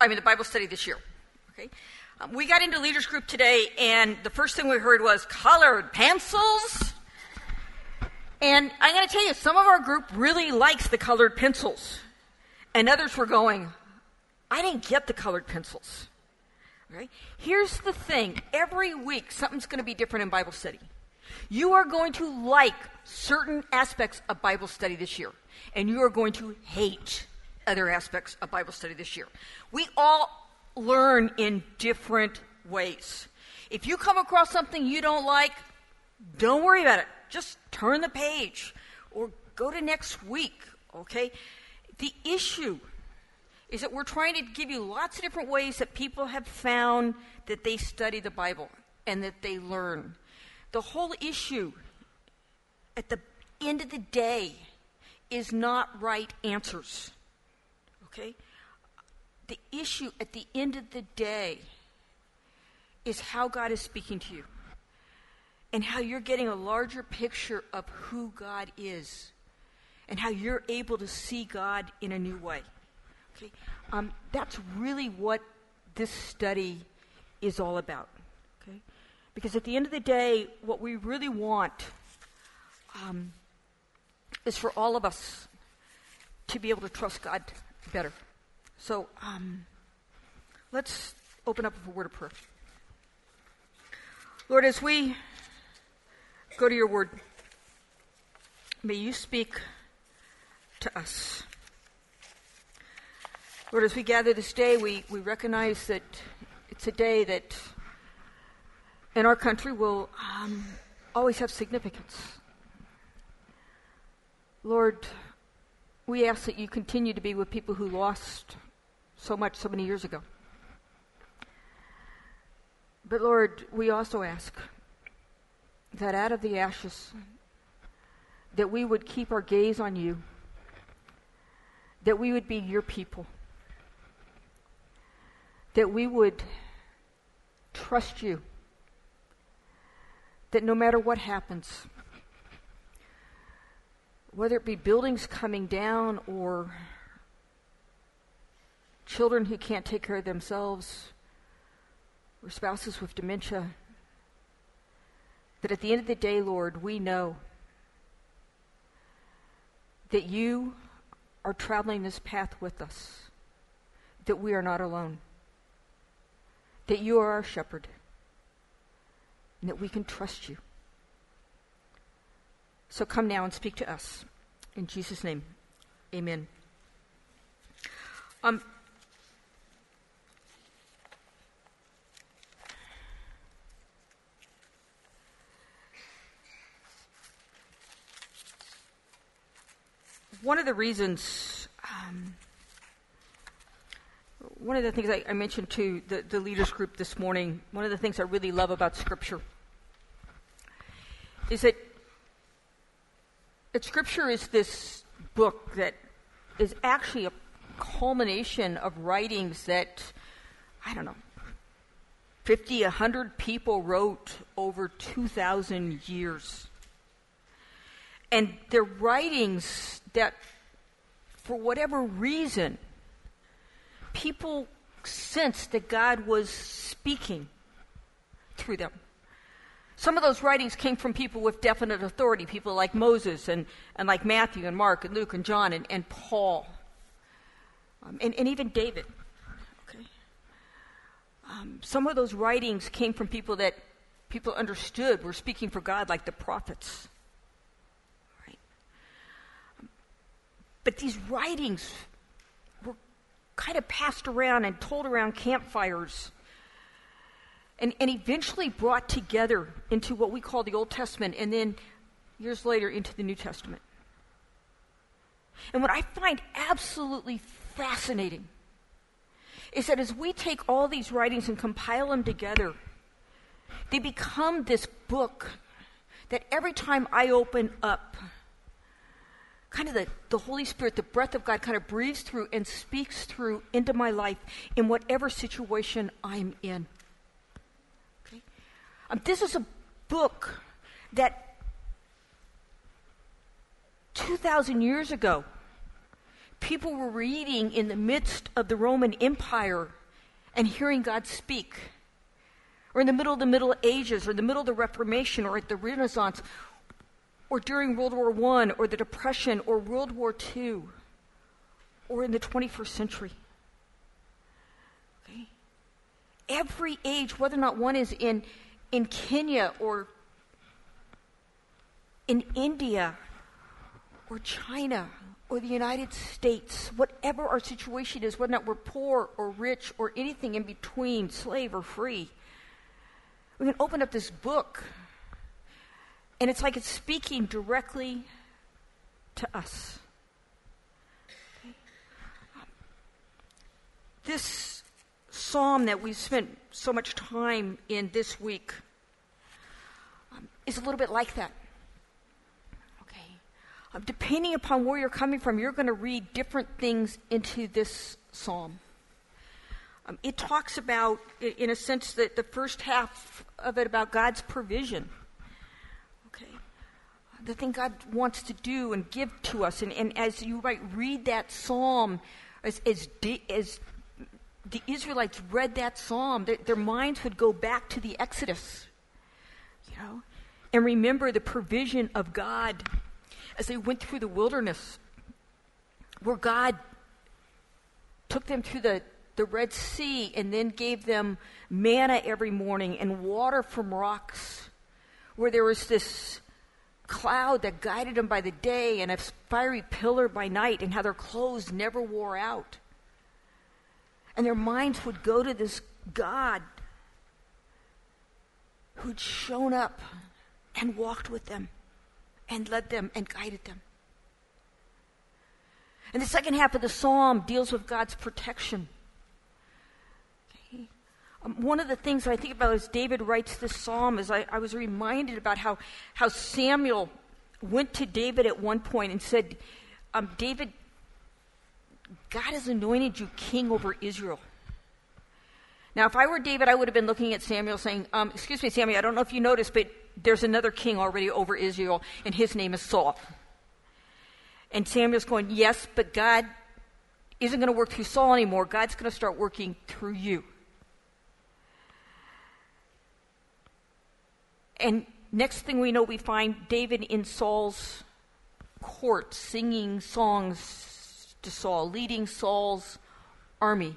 I mean, the Bible study this year. Okay? Um, we got into leaders group today, and the first thing we heard was colored pencils. And I'm going to tell you, some of our group really likes the colored pencils. And others were going, I didn't get the colored pencils. Right? Here's the thing every week, something's going to be different in Bible study. You are going to like certain aspects of Bible study this year, and you are going to hate other aspects of Bible study this year. We all learn in different ways. If you come across something you don't like, don't worry about it. Just turn the page or go to next week, okay? The issue is that we're trying to give you lots of different ways that people have found that they study the Bible and that they learn. The whole issue at the end of the day is not right answers. Okay? The issue at the end of the day is how God is speaking to you and how you're getting a larger picture of who God is and how you're able to see God in a new way. Okay? Um, that's really what this study is all about. Okay? Because at the end of the day, what we really want um, is for all of us to be able to trust God better. So um, let's open up with a word of prayer. Lord, as we go to your word, may you speak to us. Lord, as we gather this day, we, we recognize that it's a day that in our country will um, always have significance. Lord, we ask that you continue to be with people who lost so much so many years ago. But Lord, we also ask that out of the ashes, that we would keep our gaze on you, that we would be your people, that we would trust you, that no matter what happens, whether it be buildings coming down or children who can't take care of themselves, or spouses with dementia, that at the end of the day, Lord, we know that you are traveling this path with us, that we are not alone, that you are our shepherd, and that we can trust you. So come now and speak to us. In Jesus' name, amen. Um, one of the reasons, um, one of the things I, I mentioned to the, the leaders group this morning, one of the things I really love about Scripture is that, Scripture is this book that is actually a culmination of writings that, I don't know, 50, 100 people wrote over 2,000 years. And they're writings that, for whatever reason, people sensed that God was speaking through them. Some of those writings came from people with definite authority, people like Moses and, and like Matthew and Mark and Luke and John and, and Paul, um, and, and even David. Okay? Um, some of those writings came from people that people understood were speaking for God, like the prophets. Right. But these writings were kind of passed around and told around campfires and, and eventually brought together into what we call the Old Testament and then years later into the New Testament. And what I find absolutely fascinating is that as we take all these writings and compile them together, they become this book that every time I open up, kind of the, the Holy Spirit, the breath of God, kind of breathes through and speaks through into my life in whatever situation I'm in. Um, this is a book that 2,000 years ago, people were reading in the midst of the Roman Empire and hearing God speak, or in the middle of the Middle Ages, or the middle of the Reformation, or at the Renaissance, or during World War I, or the Depression, or World War II, or in the 21st century. Okay? Every age, whether or not one is in, in Kenya or in India or China or the United States, whatever our situation is, whether or not we're poor or rich or anything in between, slave or free, we can open up this book and it's like it's speaking directly to us. This psalm that we've spent so much time in this week um, is a little bit like that. Uh, depending upon where you're coming from, you're going to read different things into this psalm. Um, it talks about, in a sense, that the first half of it about God's provision. Okay, the thing God wants to do and give to us, and, and as you might read that psalm, as as, as the Israelites read that psalm, their, their minds would go back to the Exodus, you know, and remember the provision of God as they went through the wilderness, where God took them through the, the Red Sea and then gave them manna every morning and water from rocks, where there was this cloud that guided them by the day and a fiery pillar by night, and how their clothes never wore out. And their minds would go to this God who'd shown up and walked with them and led them and guided them. And the second half of the psalm deals with God's protection. Um, one of the things I think about as David writes this psalm is I, I was reminded about how, how Samuel went to David at one point and said, um, David, God has anointed you king over Israel. Now, if I were David, I would have been looking at Samuel saying, um, Excuse me, Samuel, I don't know if you noticed, but there's another king already over Israel, and his name is Saul. And Samuel's going, Yes, but God isn't going to work through Saul anymore. God's going to start working through you. And next thing we know, we find David in Saul's court singing songs to Saul, leading Saul's army.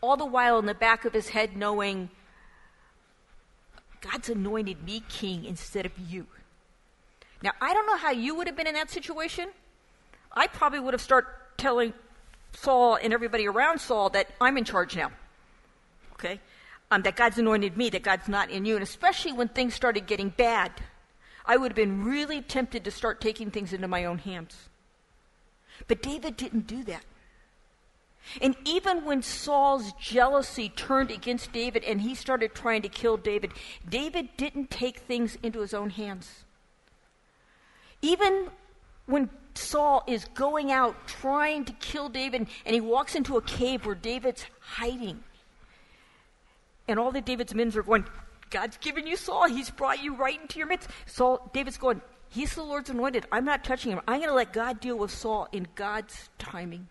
All the while in the back of his head, knowing God's anointed me king instead of you. Now, I don't know how you would have been in that situation. I probably would have started telling Saul and everybody around Saul that I'm in charge now. Okay? Um, that God's anointed me, that God's not in you. And especially when things started getting bad, I would have been really tempted to start taking things into my own hands. But David didn't do that. And even when Saul's jealousy turned against David and he started trying to kill David, David didn't take things into his own hands. Even when Saul is going out trying to kill David and he walks into a cave where David's hiding, and all the David's men are going, God's given you Saul. He's brought you right into your midst. Saul, David's going, He's the Lord's anointed. I'm not touching him. I'm going to let God deal with Saul in God's timing.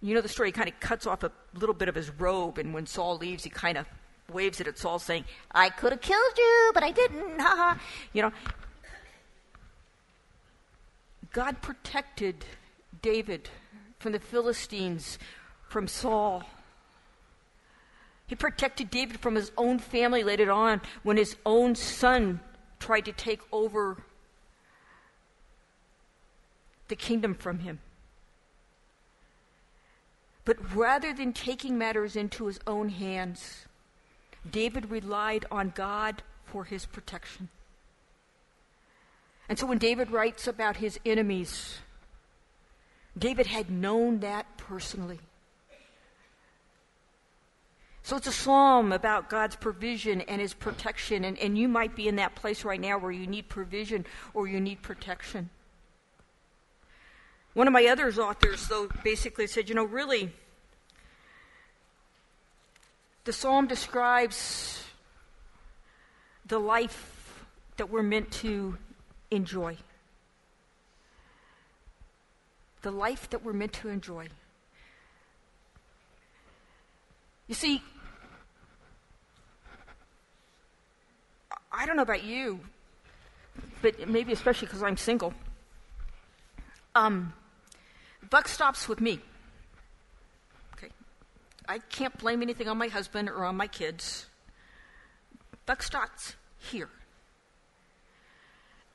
You know the story, he kind of cuts off a little bit of his robe, and when Saul leaves, he kind of waves it at Saul, saying, I could have killed you, but I didn't. Ha ha. You know, God protected David from the Philistines, from Saul. He protected David from his own family later on when his own son tried to take over the kingdom from him. But rather than taking matters into his own hands, David relied on God for his protection. And so when David writes about his enemies, David had known that personally. So it's a psalm about God's provision and his protection, and, and you might be in that place right now where you need provision or you need protection. One of my other authors, though, basically said, you know, really, the psalm describes the life that we're meant to enjoy. The life that we're meant to enjoy. You see, I don't know about you, but maybe especially because I'm single. Um, buck stops with me. Okay, I can't blame anything on my husband or on my kids. Buck stops here.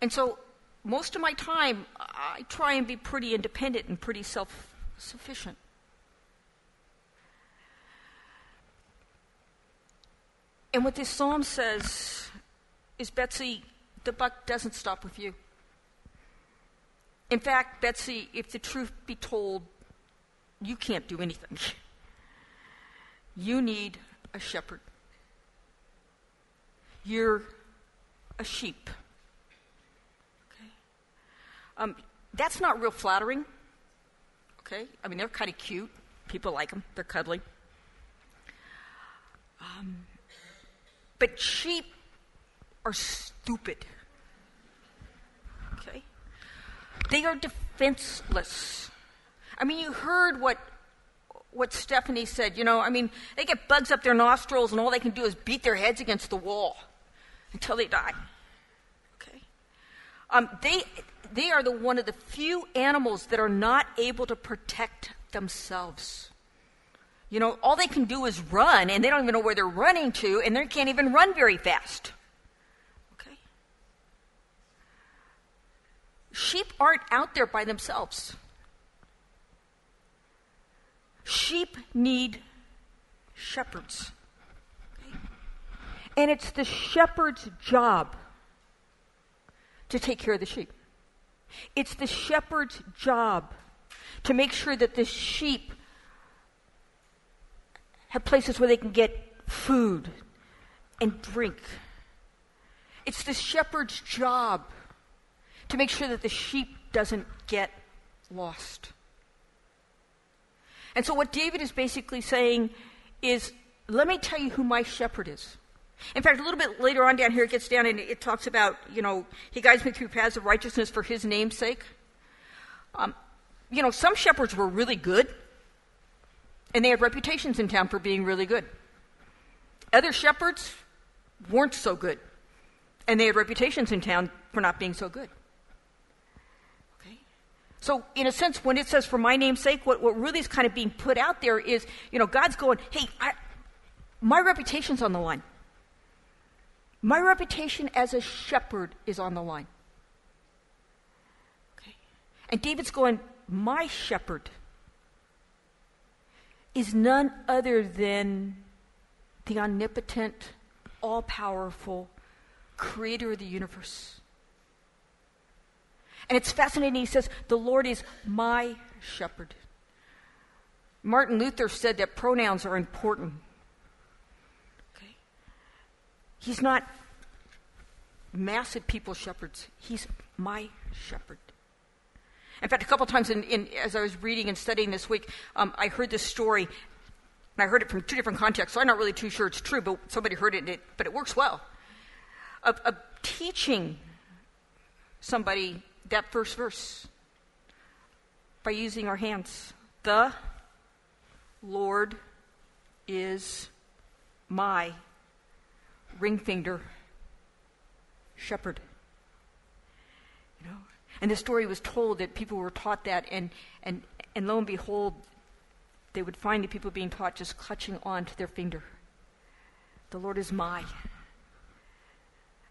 And so most of my time, I try and be pretty independent and pretty self sufficient. And what this psalm says is Betsy, the buck doesn't stop with you. In fact, Betsy, if the truth be told, you can't do anything. You need a shepherd. You're a sheep. Okay? Um, that's not real flattering. Okay? I mean, they're kind of cute. People like them, they're cuddly. Um, but sheep are stupid. Okay? They are defenseless. I mean, you heard what what Stephanie said. You know, I mean, they get bugs up their nostrils, and all they can do is beat their heads against the wall until they die. Okay, um, they they are the one of the few animals that are not able to protect themselves. You know, all they can do is run, and they don't even know where they're running to, and they can't even run very fast. Sheep aren't out there by themselves. Sheep need shepherds. And it's the shepherd's job to take care of the sheep. It's the shepherd's job to make sure that the sheep have places where they can get food and drink. It's the shepherd's job to make sure that the sheep doesn't get lost. And so, what David is basically saying is, let me tell you who my shepherd is. In fact, a little bit later on down here, it gets down and it talks about, you know, he guides me through paths of righteousness for his name's sake. Um, you know, some shepherds were really good, and they had reputations in town for being really good. Other shepherds weren't so good, and they had reputations in town for not being so good. So, in a sense, when it says for my name's sake, what, what really is kind of being put out there is, you know, God's going, hey, I, my reputation's on the line. My reputation as a shepherd is on the line. Okay? And David's going, my shepherd is none other than the omnipotent, all powerful creator of the universe. And it's fascinating. He says, The Lord is my shepherd. Martin Luther said that pronouns are important. Okay? He's not massive people shepherds, he's my shepherd. In fact, a couple times in, in, as I was reading and studying this week, um, I heard this story, and I heard it from two different contexts, so I'm not really too sure it's true, but somebody heard it, it but it works well. Of, of teaching somebody that first verse by using our hands. The Lord is my ring finger shepherd. You know, and the story was told that people were taught that, and, and, and lo and behold, they would find the people being taught just clutching on to their finger. The Lord is my.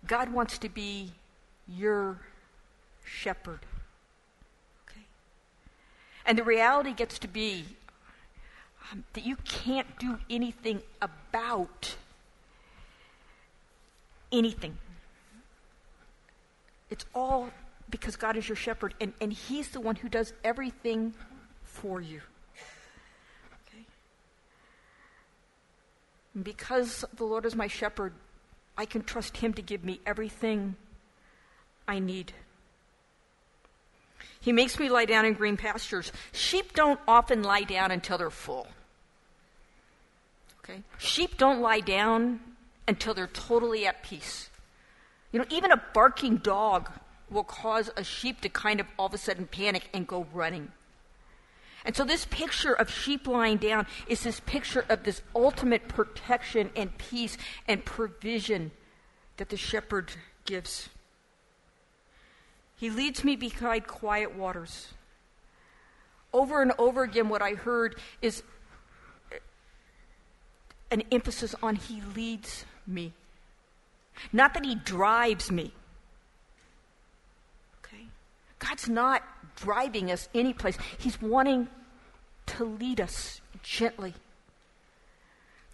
God wants to be your shepherd. Okay? And the reality gets to be um, that you can't do anything about anything. It's all because God is your shepherd, and, and He's the one who does everything for you. Okay? Because the Lord is my shepherd, I can trust Him to give me everything I need. He makes me lie down in green pastures. Sheep don't often lie down until they're full. Okay? Sheep don't lie down until they're totally at peace. You know, even a barking dog will cause a sheep to kind of all of a sudden panic and go running. And so, this picture of sheep lying down is this picture of this ultimate protection and peace and provision that the shepherd gives. He leads me beside quiet waters. Over and over again, what I heard is an emphasis on He leads me. Not that He drives me. Okay? God's not driving us anyplace. He's wanting to lead us gently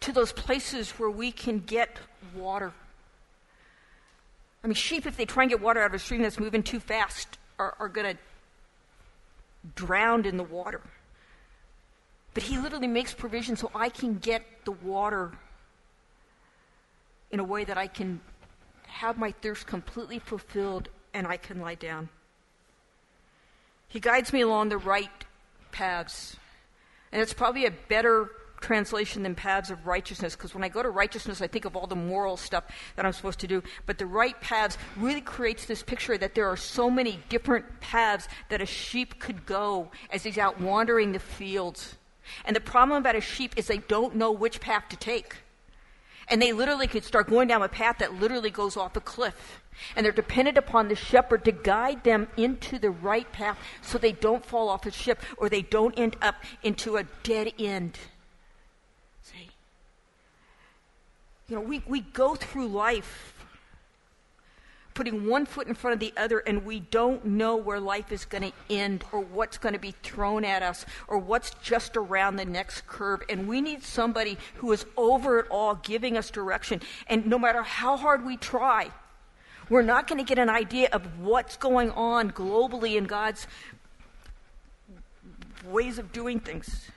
to those places where we can get water. I mean, sheep, if they try and get water out of a stream that's moving too fast, are, are going to drown in the water. But he literally makes provision so I can get the water in a way that I can have my thirst completely fulfilled and I can lie down. He guides me along the right paths. And it's probably a better translation than paths of righteousness because when I go to righteousness, I think of all the moral stuff that I'm supposed to do. But the right paths really creates this picture that there are so many different paths that a sheep could go as he's out wandering the fields. And the problem about a sheep is they don't know which path to take. And they literally could start going down a path that literally goes off a cliff. And they're dependent upon the shepherd to guide them into the right path so they don't fall off the ship or they don't end up into a dead end. See? You know, we, we go through life putting one foot in front of the other and we don't know where life is going to end or what's going to be thrown at us or what's just around the next curve. And we need somebody who is over it all, giving us direction. And no matter how hard we try, we're not going to get an idea of what's going on globally in God's ways of doing things.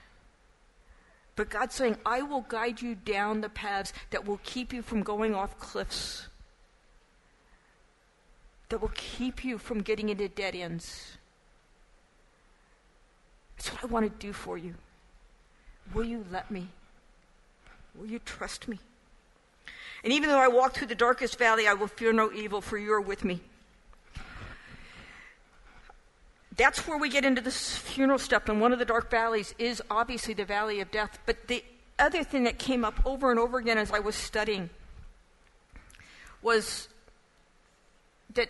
But God's saying, I will guide you down the paths that will keep you from going off cliffs, that will keep you from getting into dead ends. That's what I want to do for you. Will you let me? Will you trust me? And even though I walk through the darkest valley, I will fear no evil, for you are with me. That's where we get into this funeral stuff. And one of the dark valleys is obviously the valley of death. But the other thing that came up over and over again as I was studying was that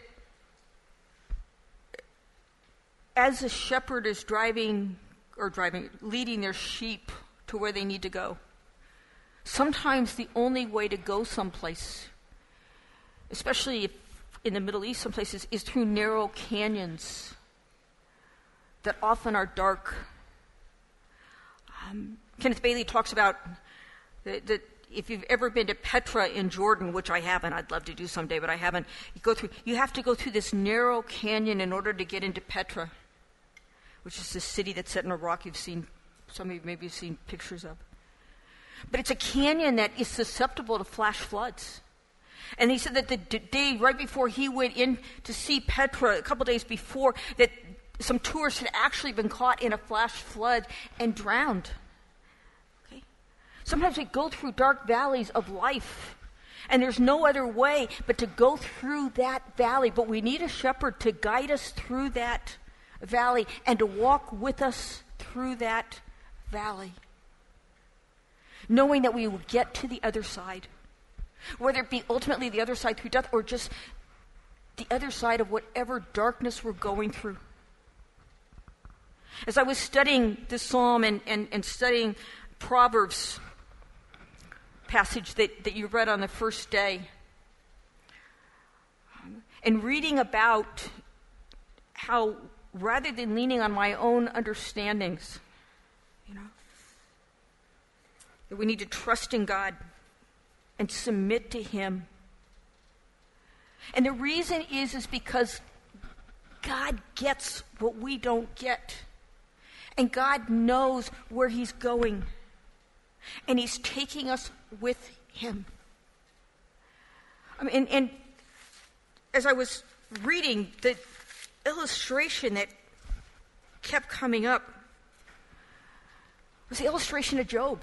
as a shepherd is driving or driving, leading their sheep to where they need to go, sometimes the only way to go someplace, especially in the Middle East, some places, is through narrow canyons that often are dark. Um, Kenneth Bailey talks about that if you've ever been to Petra in Jordan, which I haven't, I'd love to do someday, but I haven't. You go through, you have to go through this narrow canyon in order to get into Petra, which is a city that's set in a rock. You've seen, some of you maybe have seen pictures of. But it's a canyon that is susceptible to flash floods. And he said that the day right before he went in to see Petra, a couple days before, that some tourists had actually been caught in a flash flood and drowned. Okay? Sometimes we go through dark valleys of life, and there's no other way but to go through that valley. But we need a shepherd to guide us through that valley and to walk with us through that valley knowing that we will get to the other side. Whether it be ultimately the other side through death or just the other side of whatever darkness we're going through. As I was studying this psalm and, and, and studying Proverbs passage that, that you read on the first day, and reading about how rather than leaning on my own understandings, you know, that we need to trust in God and submit to Him. And the reason is is because God gets what we don't get. And God knows where He's going. And He's taking us with Him. I mean, and, and as I was reading, the illustration that kept coming up was the illustration of Job.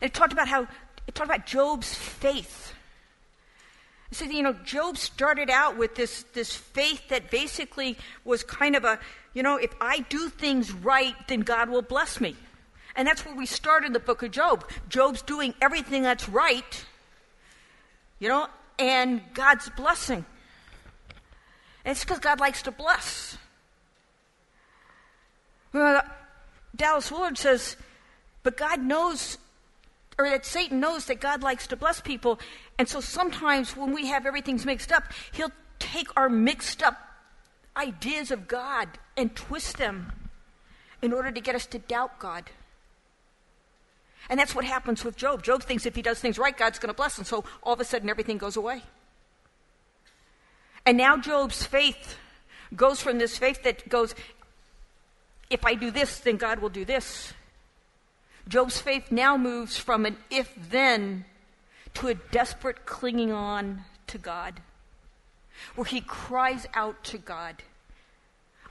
And it talked about how, it talked about Job's faith. So, you know, Job started out with this, this faith that basically was kind of a, you know, if I do things right, then God will bless me. And that's where we start in the book of Job. Job's doing everything that's right, you know, and God's blessing. And it's because God likes to bless. Well, Dallas Willard says, but God knows or that Satan knows that God likes to bless people. And so sometimes when we have everything's mixed up, he'll take our mixed up ideas of God and twist them in order to get us to doubt God. And that's what happens with Job. Job thinks if he does things right, God's going to bless him. So all of a sudden, everything goes away. And now Job's faith goes from this faith that goes, if I do this, then God will do this, Job's faith now moves from an if then to a desperate clinging on to God, where he cries out to God.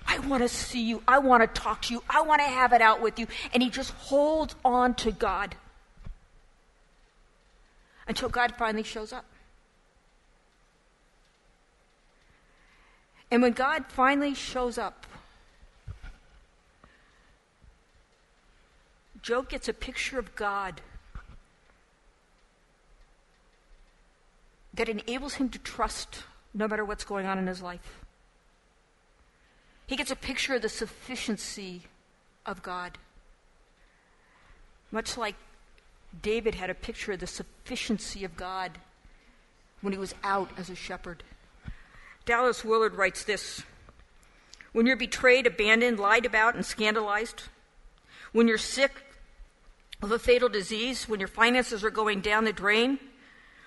I want to see you. I want to talk to you. I want to have it out with you. And he just holds on to God until God finally shows up. And when God finally shows up, Job gets a picture of God that enables him to trust no matter what's going on in his life. He gets a picture of the sufficiency of God. Much like David had a picture of the sufficiency of God when he was out as a shepherd. Dallas Willard writes this When you're betrayed, abandoned, lied about, and scandalized, when you're sick, of a fatal disease, when your finances are going down the drain,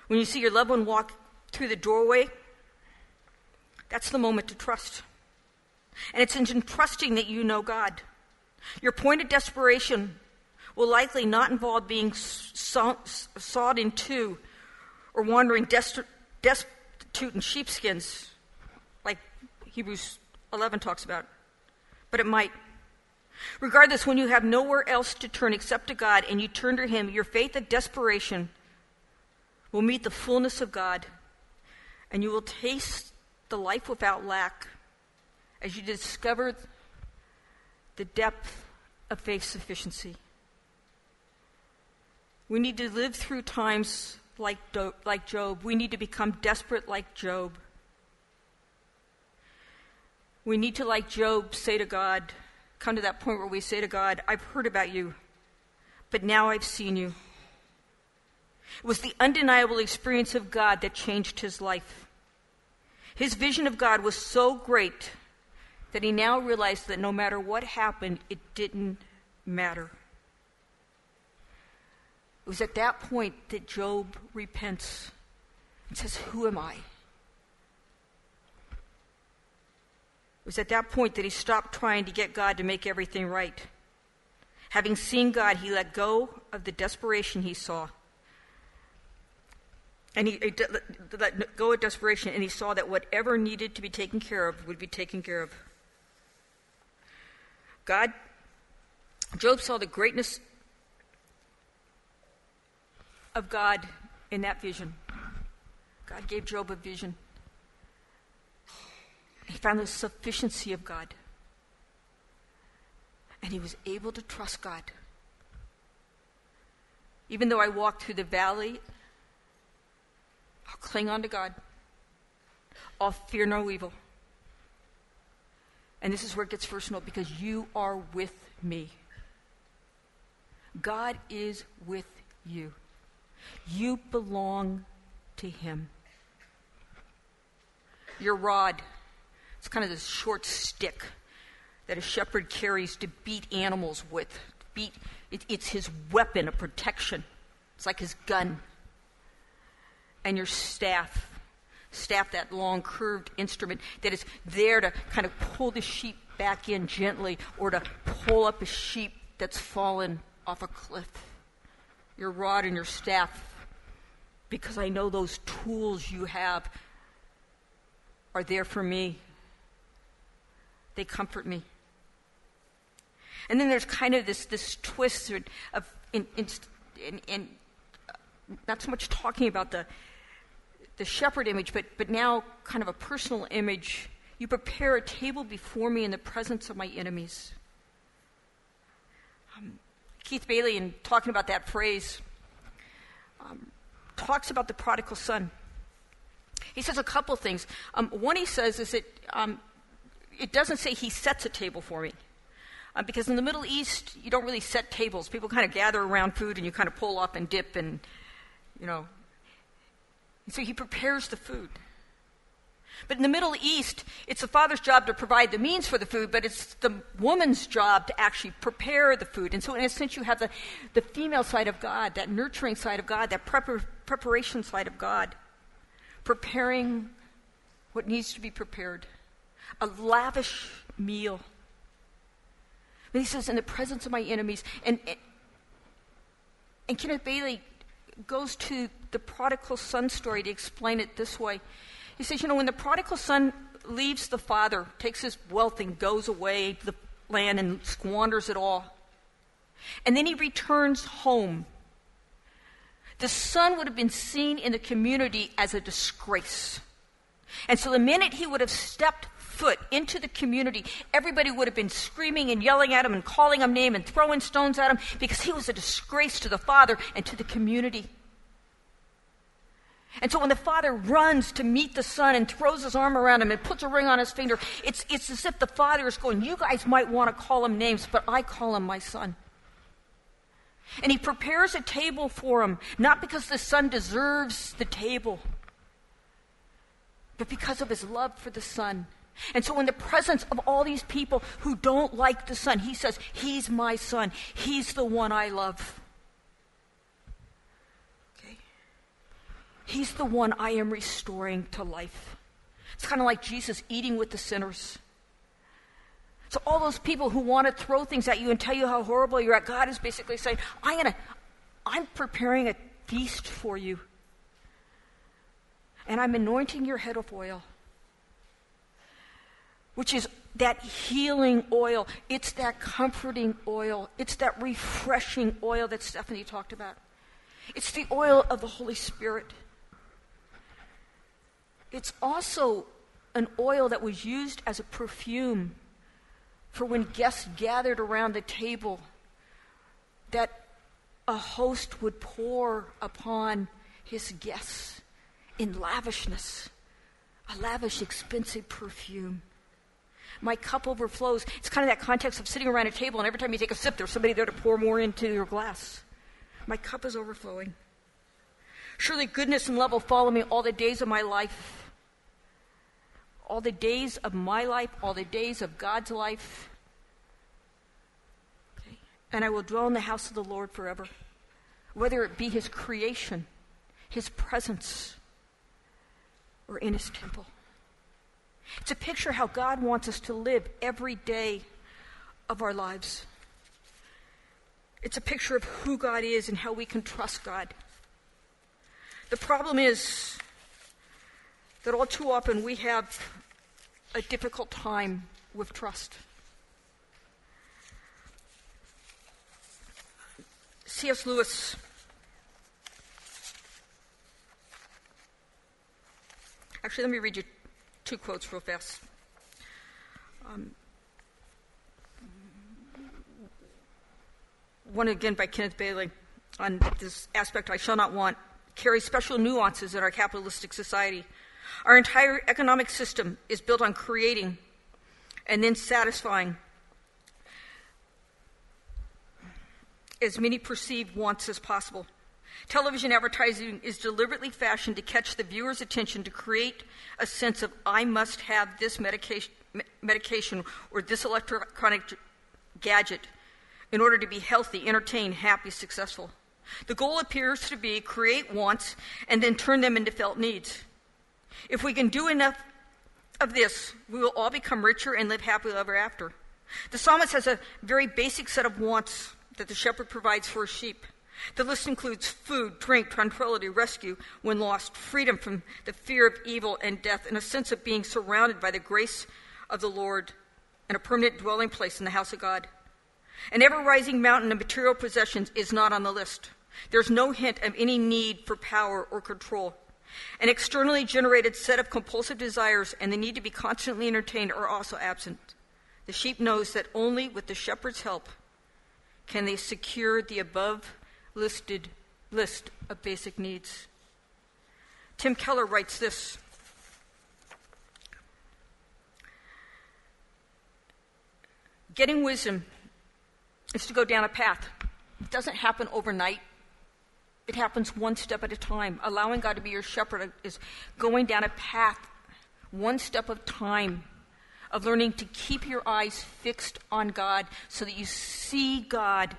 when you see your loved one walk through the doorway, that's the moment to trust. And it's in trusting that you know God. Your point of desperation will likely not involve being sawed in two or wandering destitute in sheepskins, like Hebrews 11 talks about, but it might. Regardless, when you have nowhere else to turn except to God and you turn to Him, your faith of desperation will meet the fullness of God and you will taste the life without lack as you discover the depth of faith's sufficiency. We need to live through times like, like Job. We need to become desperate like Job. We need to, like Job, say to God, come to that point where we say to God, I've heard about you, but now I've seen you. It was the undeniable experience of God that changed his life. His vision of God was so great that he now realized that no matter what happened, it didn't matter. It was at that point that Job repents and says, Who am I? It was at that point that he stopped trying to get God to make everything right. Having seen God, he let go of the desperation he saw. And he, he let go of desperation, and he saw that whatever needed to be taken care of would be taken care of. God, Job saw the greatness of God in that vision. God gave Job a vision. He found the sufficiency of God. And he was able to trust God. Even though I walked through the valley, I'll cling on to God. I'll fear no evil. And this is where it gets personal because you are with me. God is with you. You belong to Him. Your rod it's kind of this short stick that a shepherd carries to beat animals with. Beat, it, it's his weapon of protection. It's like his gun. And your staff, staff, that long curved instrument that is there to kind of pull the sheep back in gently or to pull up a sheep that's fallen off a cliff. Your rod and your staff, because I know those tools you have are there for me they comfort me. And then there's kind of this, this twist of, in, in, in, in not so much talking about the, the shepherd image, but, but now kind of a personal image. You prepare a table before me in the presence of my enemies. Um, Keith Bailey, in talking about that phrase, um, talks about the prodigal son. He says a couple things. Um, one he says is that um, it doesn't say he sets a table for me. Uh, because in the Middle East, you don't really set tables. People kind of gather around food and you kind of pull up and dip and, you know. And so he prepares the food. But in the Middle East, it's the father's job to provide the means for the food, but it's the woman's job to actually prepare the food. And so, in a sense, you have the, the female side of God, that nurturing side of God, that prepar- preparation side of God, preparing what needs to be prepared. A lavish meal but he says, in the presence of my enemies. And, and Kenneth Bailey goes to the prodigal son story to explain it this way. He says, you know, when the prodigal son leaves the father, takes his wealth and goes away the land and squanders it all, and then he returns home, the son would have been seen in the community as a disgrace. And so the minute he would have stepped foot into the community, everybody would have been screaming and yelling at him and calling him name and throwing stones at him because he was a disgrace to the father and to the community. And so when the father runs to meet the son and throws his arm around him and puts a ring on his finger, it's, it's as if the father is going, You guys might want to call him names, but I call him my son. And he prepares a table for him, not because the son deserves the table, but because of his love for the son and so, in the presence of all these people who don't like the son, he says, He's my son. He's the one I love. Okay? He's the one I am restoring to life. It's kind of like Jesus eating with the sinners. So, all those people who want to throw things at you and tell you how horrible you're at, God is basically saying, I'm, gonna, I'm preparing a feast for you. And I'm anointing your head of oil which is that healing oil. It's that comforting oil. It's that refreshing oil that Stephanie talked about. It's the oil of the Holy Spirit. It's also an oil that was used as a perfume for when guests gathered around the table that a host would pour upon his guests in lavishness, a lavish, expensive perfume. My cup overflows. It's kind of that context of sitting around a table, and every time you take a sip, there's somebody there to pour more into your glass. My cup is overflowing. Surely goodness and love will follow me all the days of my life. All the days of my life, all the days of God's life. Okay. And I will dwell in the house of the Lord forever, whether it be his creation, his presence, or in his temple. It's a picture of how God wants us to live every day of our lives. It's a picture of who God is and how we can trust God. The problem is that all too often we have a difficult time with trust. C.S. Lewis Actually, let me read you two quotes real fast. Um, one again by Kenneth Bailey on this aspect I shall not want carries special nuances in our capitalistic society. Our entire economic system is built on creating and then satisfying as many perceived wants as possible. Television advertising is deliberately fashioned to catch the viewer's attention to create a sense of, I must have this medication, medication or this electronic gadget in order to be healthy, entertained, happy, successful. The goal appears to be create wants and then turn them into felt needs. If we can do enough of this, we will all become richer and live happily ever after. The psalmist has a very basic set of wants that the shepherd provides for his sheep. The list includes food, drink, tranquility, rescue when lost, freedom from the fear of evil and death, and a sense of being surrounded by the grace of the Lord and a permanent dwelling place in the house of God. An ever rising mountain of material possessions is not on the list. There's no hint of any need for power or control. An externally generated set of compulsive desires and the need to be constantly entertained are also absent. The sheep knows that only with the shepherd's help can they secure the above listed list of basic needs. Tim Keller writes this Getting wisdom is to go down a path. It doesn't happen overnight. It happens one step at a time. Allowing God to be your shepherd is going down a path, one step at a time, of learning to keep your eyes fixed on God so that you see God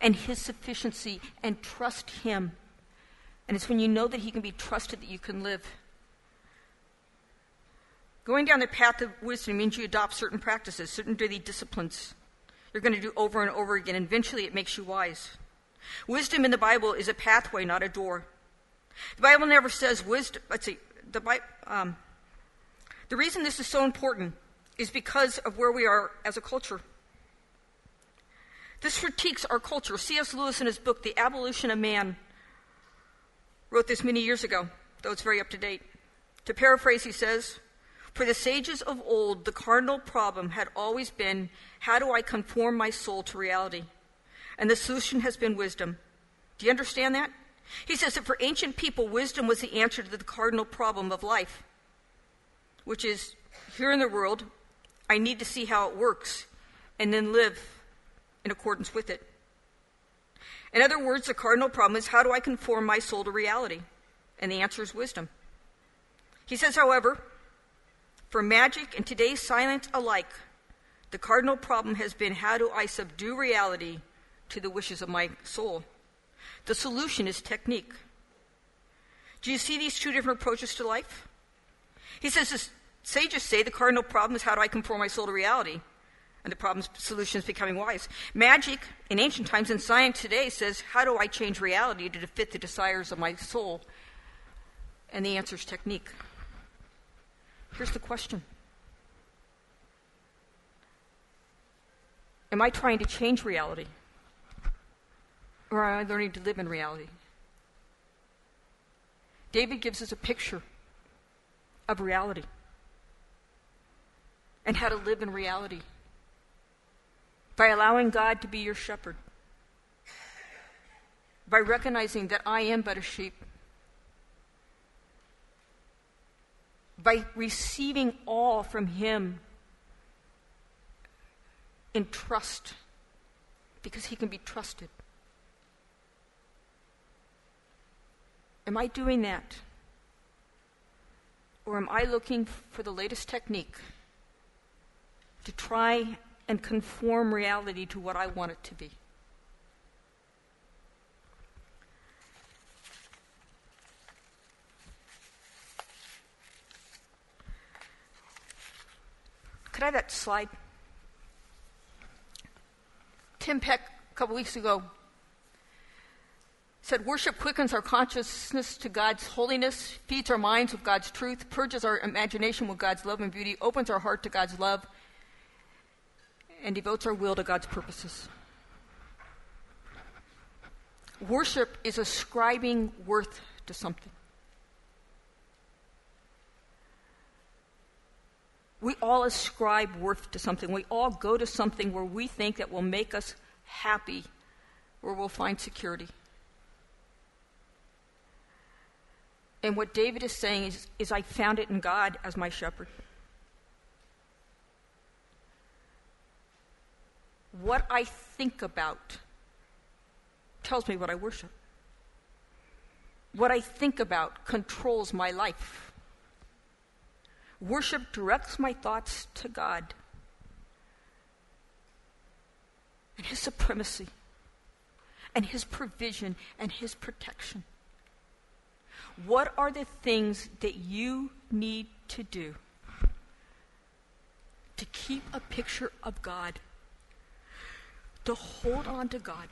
and His sufficiency and trust Him. And it's when you know that He can be trusted that you can live. Going down the path of wisdom means you adopt certain practices, certain daily disciplines. You're going to do over and over again, and eventually it makes you wise. Wisdom in the Bible is a pathway, not a door. The Bible never says wisdom. Let's see. The, um, the reason this is so important is because of where we are as a culture. This critiques our culture. C.S. Lewis, in his book, The Abolition of Man, wrote this many years ago, though it's very up to date. To paraphrase, he says, For the sages of old, the cardinal problem had always been how do I conform my soul to reality? And the solution has been wisdom. Do you understand that? He says that for ancient people, wisdom was the answer to the cardinal problem of life, which is here in the world, I need to see how it works and then live in accordance with it. In other words, the cardinal problem is how do I conform my soul to reality? And the answer is wisdom. He says, however, for magic and today's science alike, the cardinal problem has been how do I subdue reality to the wishes of my soul? The solution is technique. Do you see these two different approaches to life? He says, the sages say the cardinal problem is how do I conform my soul to reality? And the problem solution is becoming wise. Magic in ancient times and science today says, how do I change reality to fit the desires of my soul? And the answer is technique. Here's the question Am I trying to change reality? Or am I learning to live in reality? David gives us a picture of reality and how to live in reality by allowing God to be your shepherd, by recognizing that I am but a sheep, by receiving all from Him in trust because he can be trusted. Am I doing that? Or am I looking for the latest technique to try and conform reality to what I want it to be? Could I have that slide? Tim Peck a couple weeks ago said worship quickens our consciousness to God's holiness, feeds our minds with God's truth, purges our imagination with God's love and beauty, opens our heart to God's love, and devotes our will to God's purposes. Worship is ascribing worth to something. We all ascribe worth to something. We all go to something where we think that will make us happy, where we'll find security. And what David is saying is, is I found it in God as my shepherd. What I think about tells me what I worship. What I think about controls my life. Worship directs my thoughts to God and His supremacy and His provision and His protection. What are the things that you need to do to keep a picture of God, to hold on to God,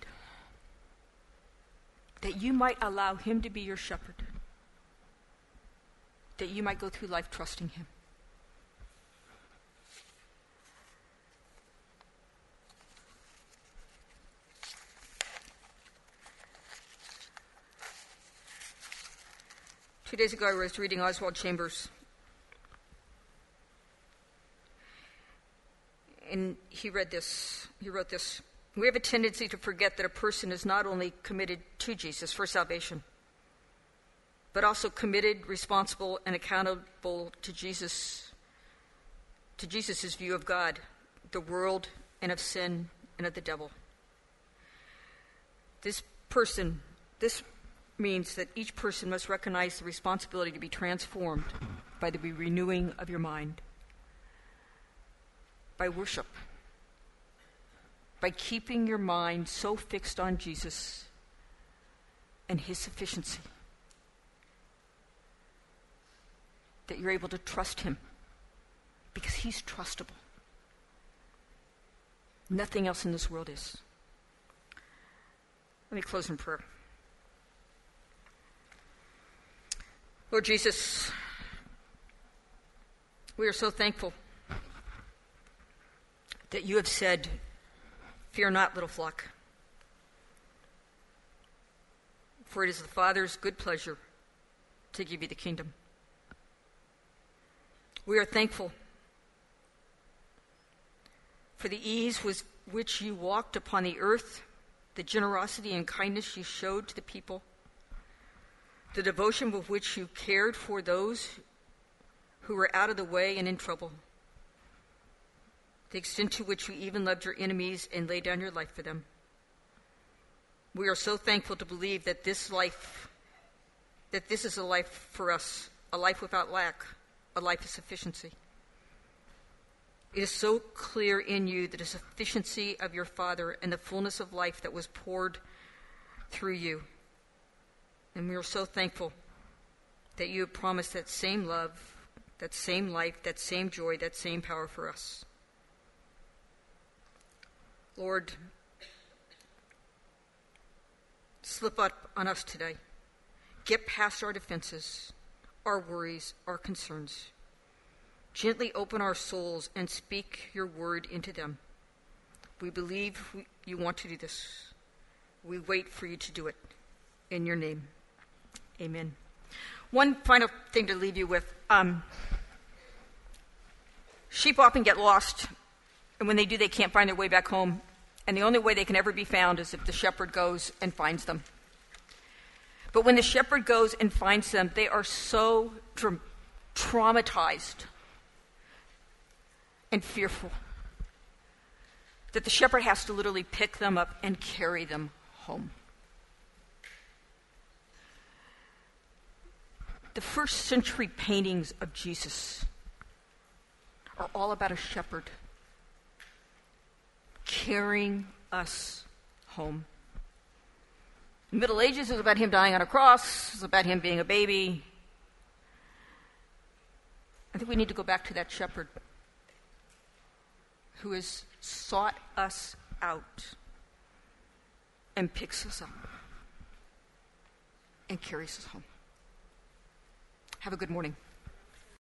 that you might allow Him to be your shepherd, that you might go through life trusting Him? Two days ago, I was reading Oswald Chambers. And he read this. He wrote this. We have a tendency to forget that a person is not only committed to Jesus for salvation, but also committed, responsible, and accountable to Jesus, to Jesus' view of God, the world, and of sin and of the devil. This person, this means that each person must recognize the responsibility to be transformed by the renewing of your mind, by worship, by keeping your mind so fixed on Jesus and his sufficiency that you're able to trust him because he's trustable. Nothing else in this world is. Let me close in prayer. Lord Jesus, we are so thankful that you have said, Fear not, little flock, for it is the Father's good pleasure to give you the kingdom. We are thankful for the ease with which you walked upon the earth, the generosity and kindness you showed to the people the devotion with which you cared for those who were out of the way and in trouble, the extent to which you even loved your enemies and laid down your life for them. We are so thankful to believe that this life, that this is a life for us, a life without lack, a life of sufficiency. It is so clear in you the sufficiency of your Father and the fullness of life that was poured through you and we are so thankful that you have promised that same love, that same life, that same joy, that same power for us. Lord, slip up on us today. Get past our defenses, our worries, our concerns. Gently open our souls and speak your word into them. We believe you want to do this. We wait for you to do it. In your name. Amen. One final thing to leave you with um, sheep often get lost, and when they do, they can't find their way back home. And the only way they can ever be found is if the shepherd goes and finds them. But when the shepherd goes and finds them, they are so tra- traumatized and fearful that the shepherd has to literally pick them up and carry them home. The first century paintings of Jesus are all about a shepherd carrying us home. The Middle Ages is about him dying on a cross, it's about him being a baby. I think we need to go back to that shepherd who has sought us out and picks us up and carries us home. Have a good morning.